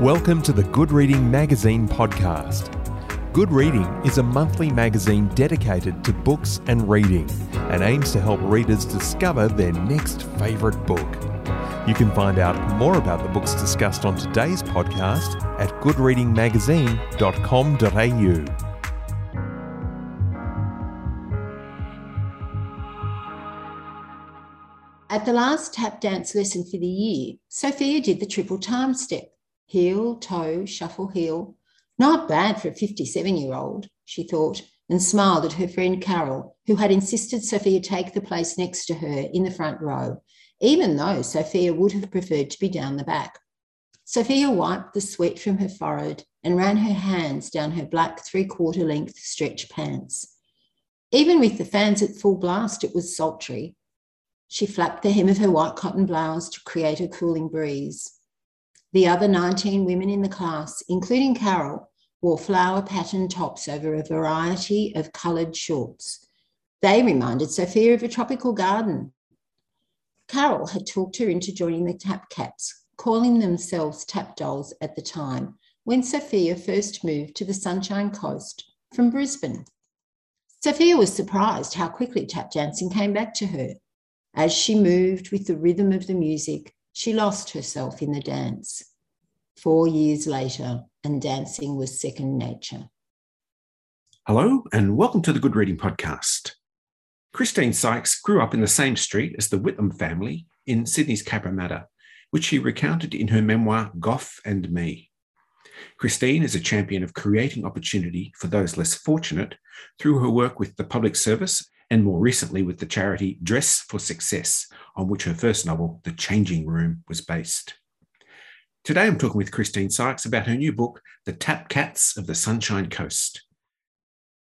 Welcome to the Good Reading Magazine podcast. Good Reading is a monthly magazine dedicated to books and reading and aims to help readers discover their next favourite book. You can find out more about the books discussed on today's podcast at goodreadingmagazine.com.au. At the last tap dance lesson for the year, Sophia did the triple time step heel, toe, shuffle, heel. Not bad for a 57 year old, she thought, and smiled at her friend Carol, who had insisted Sophia take the place next to her in the front row, even though Sophia would have preferred to be down the back. Sophia wiped the sweat from her forehead and ran her hands down her black three quarter length stretch pants. Even with the fans at full blast, it was sultry. She flapped the hem of her white cotton blouse to create a cooling breeze. The other 19 women in the class, including Carol, wore flower patterned tops over a variety of coloured shorts. They reminded Sophia of a tropical garden. Carol had talked her into joining the Tap Cats, calling themselves Tap Dolls at the time, when Sophia first moved to the Sunshine Coast from Brisbane. Sophia was surprised how quickly tap dancing came back to her. As she moved with the rhythm of the music, she lost herself in the dance. Four years later, and dancing was second nature. Hello, and welcome to the Good Reading Podcast. Christine Sykes grew up in the same street as the Whitlam family in Sydney's Cabramatta, which she recounted in her memoir, Gough and Me. Christine is a champion of creating opportunity for those less fortunate through her work with the public service and more recently with the charity Dress for Success, on which her first novel, The Changing Room, was based. Today I'm talking with Christine Sykes about her new book, The Tap Cats of the Sunshine Coast.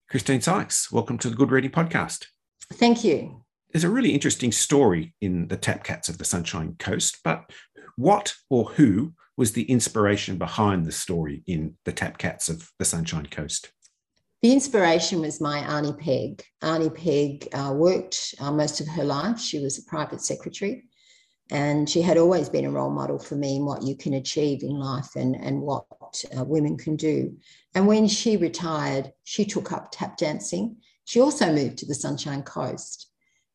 Christine Sykes, welcome to the Good Reading Podcast. Thank you. There's a really interesting story in The Tap Cats of the Sunshine Coast, but what or who was the inspiration behind the story in The Tap Cats of the Sunshine Coast? The inspiration was my Auntie Peg. Auntie Peg uh, worked uh, most of her life. She was a private secretary and she had always been a role model for me in what you can achieve in life and, and what uh, women can do. And when she retired, she took up tap dancing. She also moved to the Sunshine Coast.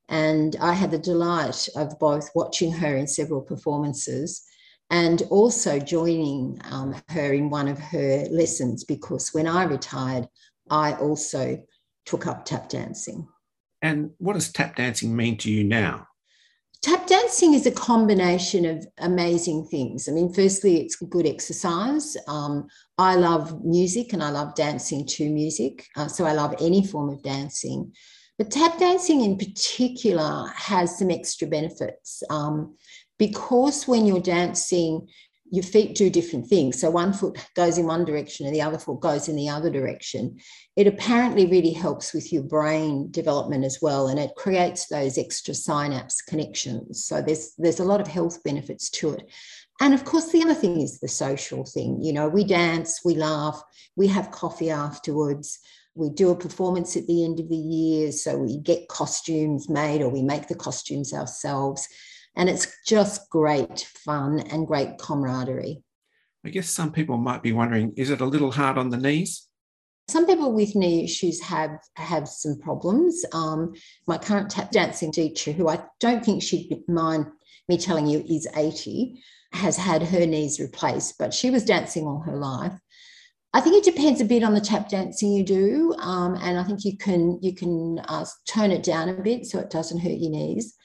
And I had the delight of both watching her in several performances and also joining um, her in one of her lessons because when I retired, I also took up tap dancing. And what does tap dancing mean to you now? Tap dancing is a combination of amazing things. I mean, firstly, it's good exercise. Um, I love music and I love dancing to music. Uh, so I love any form of dancing. But tap dancing in particular has some extra benefits um, because when you're dancing, your feet do different things. So one foot goes in one direction and the other foot goes in the other direction. It apparently really helps with your brain development as well, and it creates those extra synapse connections. So there's there's a lot of health benefits to it. And of course, the other thing is the social thing. You know, we dance, we laugh, we have coffee afterwards. We do a performance at the end of the year. So we get costumes made or we make the costumes ourselves and it's just great fun and great camaraderie. I guess some people might be wondering is it a little hard on the knees? Some people with knee issues have have some problems. Um, my current tap dancing teacher, who I don't think she'd mind me telling you is 80, has had her knees replaced, but she was dancing all her life. I think it depends a bit on the tap dancing you do, um, and I think you can you can uh, tone it down a bit so it doesn't hurt your knees.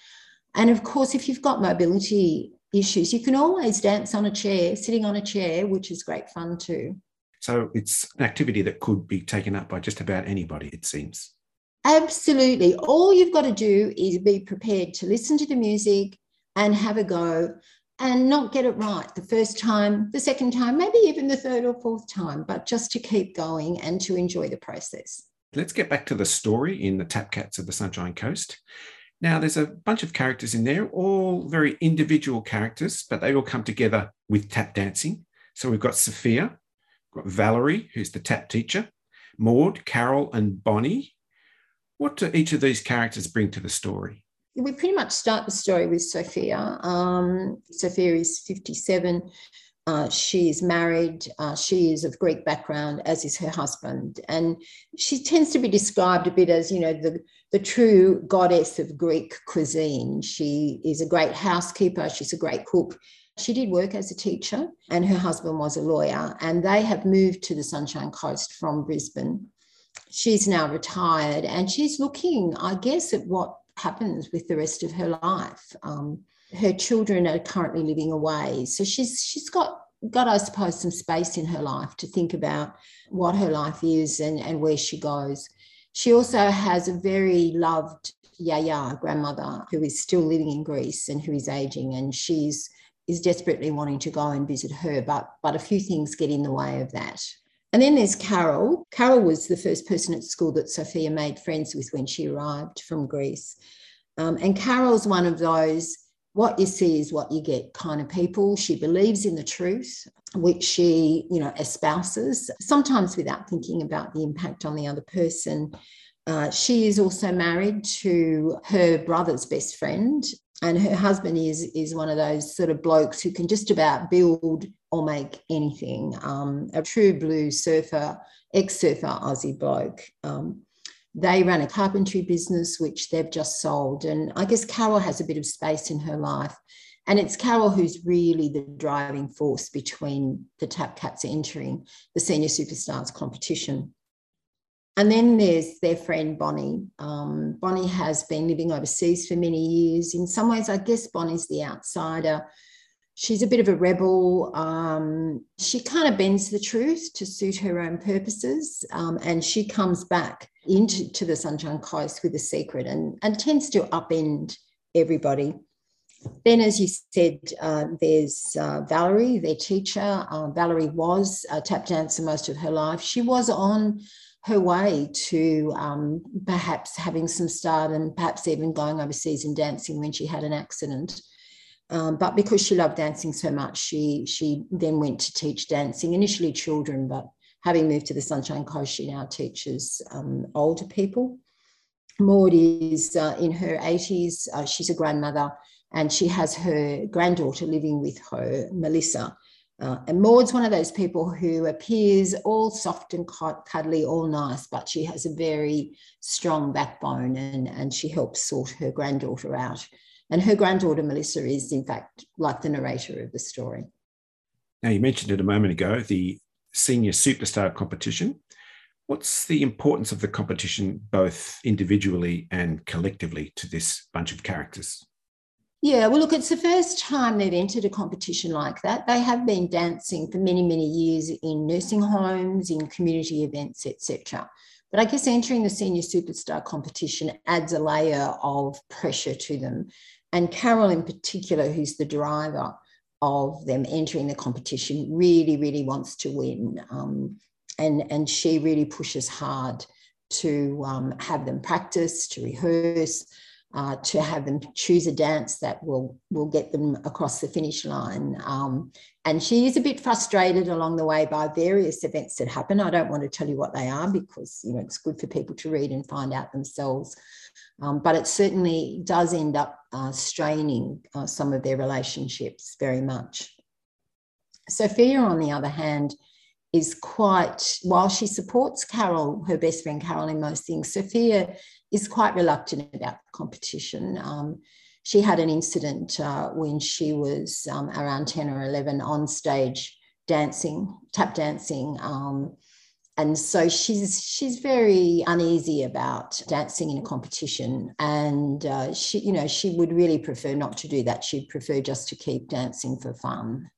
And of course, if you've got mobility issues, you can always dance on a chair, sitting on a chair, which is great fun too. So it's an activity that could be taken up by just about anybody, it seems. Absolutely. All you've got to do is be prepared to listen to the music and have a go and not get it right the first time, the second time, maybe even the third or fourth time, but just to keep going and to enjoy the process. Let's get back to the story in the Tap Cats of the Sunshine Coast. Now, there's a bunch of characters in there, all very individual characters, but they all come together with tap dancing. So we've got Sophia, we've got Valerie, who's the tap teacher, Maud, Carol, and Bonnie. What do each of these characters bring to the story? We pretty much start the story with Sophia. Um, Sophia is 57. Uh, she is married. Uh, she is of Greek background, as is her husband. And she tends to be described a bit as, you know, the, the true goddess of Greek cuisine. She is a great housekeeper. She's a great cook. She did work as a teacher, and her husband was a lawyer. And they have moved to the Sunshine Coast from Brisbane. She's now retired and she's looking, I guess, at what happens with the rest of her life. Um, her children are currently living away. So she's she's got got, I suppose, some space in her life to think about what her life is and, and where she goes. She also has a very loved Yaya grandmother who is still living in Greece and who is aging, and she's is desperately wanting to go and visit her, but but a few things get in the way of that. And then there's Carol. Carol was the first person at school that Sophia made friends with when she arrived from Greece. Um, and Carol's one of those what you see is what you get kind of people. She believes in the truth, which she, you know, espouses, sometimes without thinking about the impact on the other person. Uh, she is also married to her brother's best friend, and her husband is is one of those sort of blokes who can just about build or make anything. Um, a true blue surfer, ex-surfer Aussie bloke. Um, they run a carpentry business, which they've just sold. And I guess Carol has a bit of space in her life. And it's Carol who's really the driving force between the Tap Cats entering the Senior Superstars competition. And then there's their friend Bonnie. Um, Bonnie has been living overseas for many years. In some ways, I guess Bonnie's the outsider she's a bit of a rebel. Um, she kind of bends the truth to suit her own purposes, um, and she comes back into to the Sunshine Coast with a secret and, and tends to upend everybody. Then, as you said, uh, there's uh, Valerie, their teacher. Uh, Valerie was a tap dancer most of her life. She was on her way to um, perhaps having some start and perhaps even going overseas and dancing when she had an accident. Um, but because she loved dancing so much, she she then went to teach dancing initially children, but having moved to the Sunshine Coast, she now teaches um, older people. Maud is uh, in her 80s. Uh, she's a grandmother, and she has her granddaughter living with her, Melissa. Uh, and Maud's one of those people who appears all soft and cuddly, all nice, but she has a very strong backbone and, and she helps sort her granddaughter out. And her granddaughter, Melissa, is in fact like the narrator of the story. Now, you mentioned it a moment ago the senior superstar competition. What's the importance of the competition, both individually and collectively, to this bunch of characters? Yeah, well, look, it's the first time they've entered a competition like that. They have been dancing for many, many years in nursing homes, in community events, etc. But I guess entering the senior superstar competition adds a layer of pressure to them. And Carol, in particular, who's the driver of them entering the competition, really, really wants to win. Um, and, and she really pushes hard to um, have them practice, to rehearse, uh, to have them choose a dance that will will get them across the finish line. Um, and she is a bit frustrated along the way by various events that happen. I don't want to tell you what they are because you know it's good for people to read and find out themselves. Um, but it certainly does end up uh, straining uh, some of their relationships very much. Sophia, on the other hand, is quite, while she supports Carol, her best friend Carol, in most things, Sophia is quite reluctant about competition. Um, she had an incident uh, when she was um, around 10 or 11 on stage dancing, tap dancing. Um, and so she's she's very uneasy about dancing in a competition and uh, she you know she would really prefer not to do that she'd prefer just to keep dancing for fun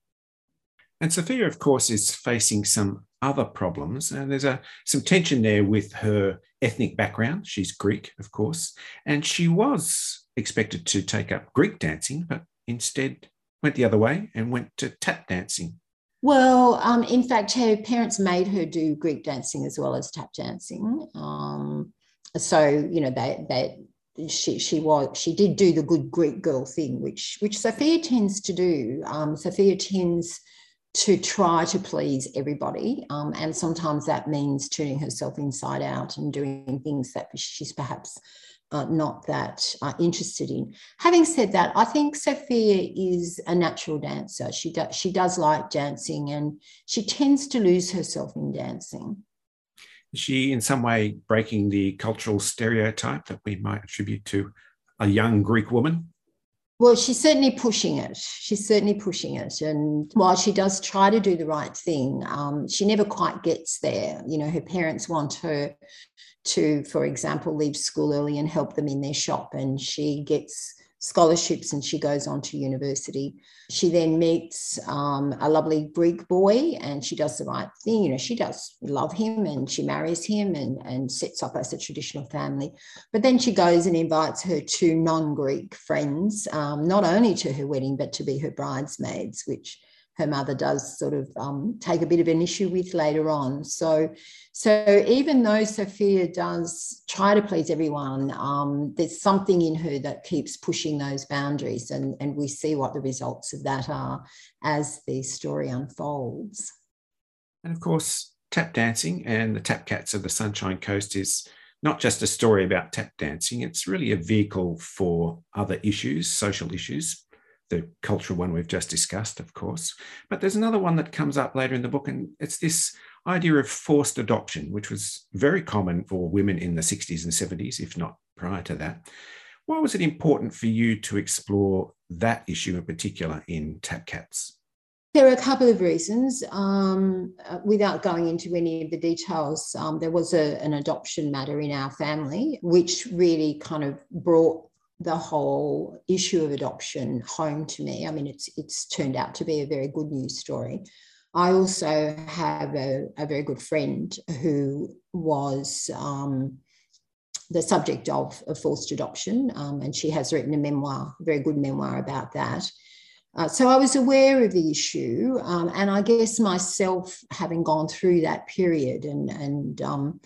and Sophia, of course, is facing some other problems. And there's a, some tension there with her ethnic background. She's Greek, of course, and she was expected to take up Greek dancing, but instead went the other way and went to tap dancing. Well, um, in fact, her parents made her do Greek dancing as well as tap dancing. Um, so you know they they she she was she did do the good Greek girl thing, which which Sophia tends to do. Um, Sophia tends to try to please everybody. Um, and sometimes that means turning herself inside out and doing things that she's perhaps uh, not that uh, interested in. Having said that, I think Sophia is a natural dancer. She does she does like dancing, and she tends to lose herself in dancing. Is she in some way breaking the cultural stereotype that we might attribute to a young Greek woman? Well, she's certainly pushing it. She's certainly pushing it. And while she does try to do the right thing, um, she never quite gets there. You know, her parents want her to, for example, leave school early and help them in their shop. And she gets scholarships and she goes on to university. She then meets um, a lovely Greek boy and she does the right thing. You know, she does love him and she marries him and, and sets up as a traditional family. But then she goes and invites her two non Greek friends, um, not only to her wedding, but to be her bridesmaids, which her mother does sort of um, take a bit of an issue with later on. So, so even though Sophia does try to please everyone, um, there's something in her that keeps pushing those boundaries, and, and we see what the results of that are as the story unfolds. And of course, tap dancing and the tap cats of the Sunshine Coast is not just a story about tap dancing, it's really a vehicle for other issues, social issues, the cultural one we've just discussed, of course. But there's another one that comes up later in the book, and it's this idea of forced adoption, which was very common for women in the 60s and 70s, if not prior to that. Why was it important for you to explore that issue in particular in Tap Cats? There are a couple of reasons. Um, uh, without going into any of the details, um, there was a, an adoption matter in our family, which really kind of brought the whole issue of adoption home to me. I mean, it's it's turned out to be a very good news story. I also have a, a very good friend who was um, the subject of, of forced adoption, um, and she has written a memoir, a very good memoir about that. Uh, so I was aware of the issue, um, and I guess myself having gone through that period and and um,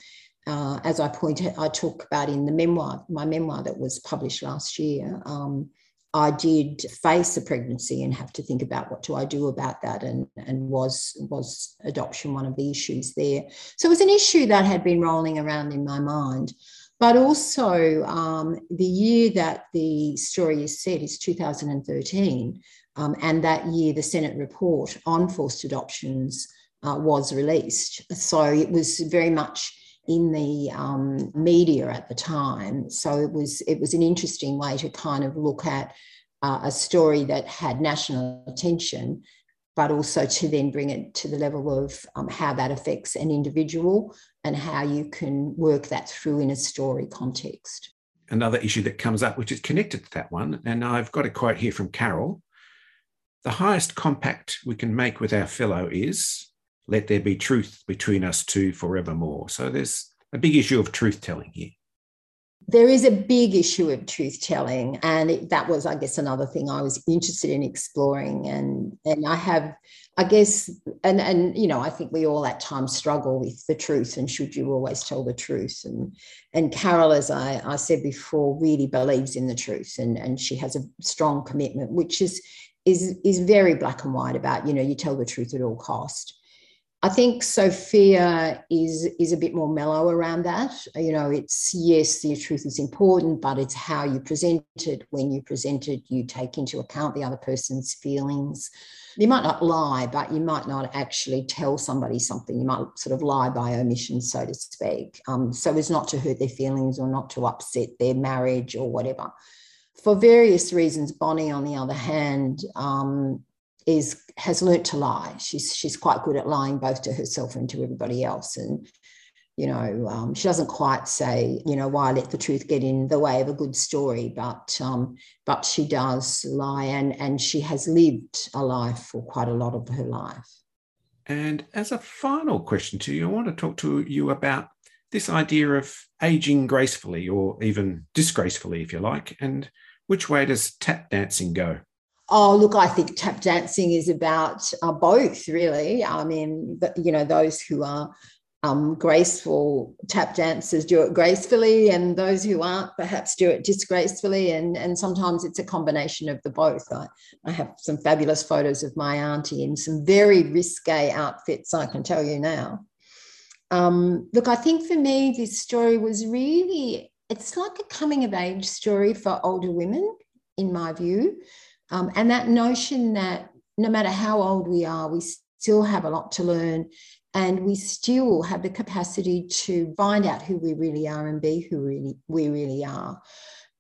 uh, as I pointed, I talk about in the memoir, my memoir that was published last year. Um, I did face a pregnancy and have to think about what do I do about that, and and was was adoption one of the issues there. So it was an issue that had been rolling around in my mind, but also um, the year that the story is set is 2013, um, and that year the Senate report on forced adoptions uh, was released. So it was very much in the um, media at the time. So it was it was an interesting way to kind of look at uh, a story that had national attention, but also to then bring it to the level of um, how that affects an individual and how you can work that through in a story context. Another issue that comes up, which is connected to that one, and I've got a quote here from Carol. The highest compact we can make with our fellow is let there be truth between us two forevermore. So there's a big issue of truth telling here. There is a big issue of truth telling, and it, that was, I guess, another thing I was interested in exploring. And and I have, I guess, and and you know, I think we all at times struggle with the truth, and should you always tell the truth? And and Carol, as I, I said before, really believes in the truth, and and she has a strong commitment, which is is is very black and white about you know you tell the truth at all cost I think Sophia is is a bit more mellow around that. You know, it's yes, the truth is important, but it's how you present it. When you present it, you take into account the other person's feelings. You might not lie, but you might not actually tell somebody something. You might sort of lie by omission, so to speak, um, so as not to hurt their feelings or not to upset their marriage or whatever. For various reasons, Bonnie, on the other hand, um, is has learnt to lie. She's she's quite good at lying both to herself and to everybody else. And you know, um, she doesn't quite say, you know, why let the truth get in the way of a good story, but um, but she does lie, and and she has lived a life for quite a lot of her life. And as a final question to you, I want to talk to you about this idea of aging gracefully, or even disgracefully, if you like, and which way does tap dancing go? Oh, look, I think tap dancing is about uh, both, really. I mean, you know, those who are um, graceful tap dancers do it gracefully, and those who aren't perhaps do it disgracefully. And, and sometimes it's a combination of the both. I, I have some fabulous photos of my auntie in some very risque outfits, I can tell you now. Um, look, I think for me, this story was really it's like a coming of age story for older women, in my view. Um, and that notion that no matter how old we are, we still have a lot to learn and we still have the capacity to find out who we really are and be who really we really are.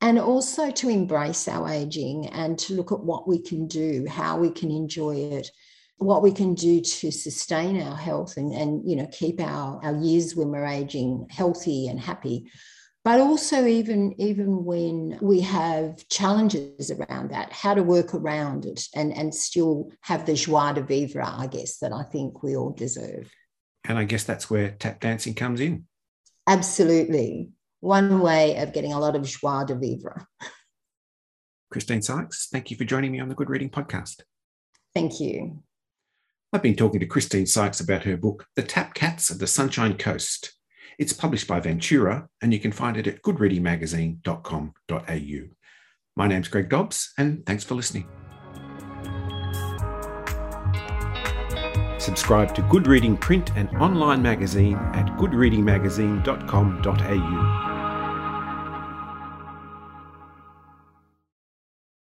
And also to embrace our aging and to look at what we can do how we can enjoy it what we can do to sustain our health and, and you know keep our, our years when we're aging healthy and happy but also even even when we have challenges around that how to work around it and and still have the joie de vivre i guess that i think we all deserve. And i guess that's where tap dancing comes in. Absolutely. One way of getting a lot of joie de vivre. Christine sykes thank you for joining me on the good reading podcast. Thank you. I've been talking to christine sykes about her book the tap cats of the sunshine coast it's published by Ventura, and you can find it at goodreadingmagazine.com.au. My name's Greg Dobbs, and thanks for listening. Subscribe to Good Reading print and online magazine at goodreadingmagazine.com.au.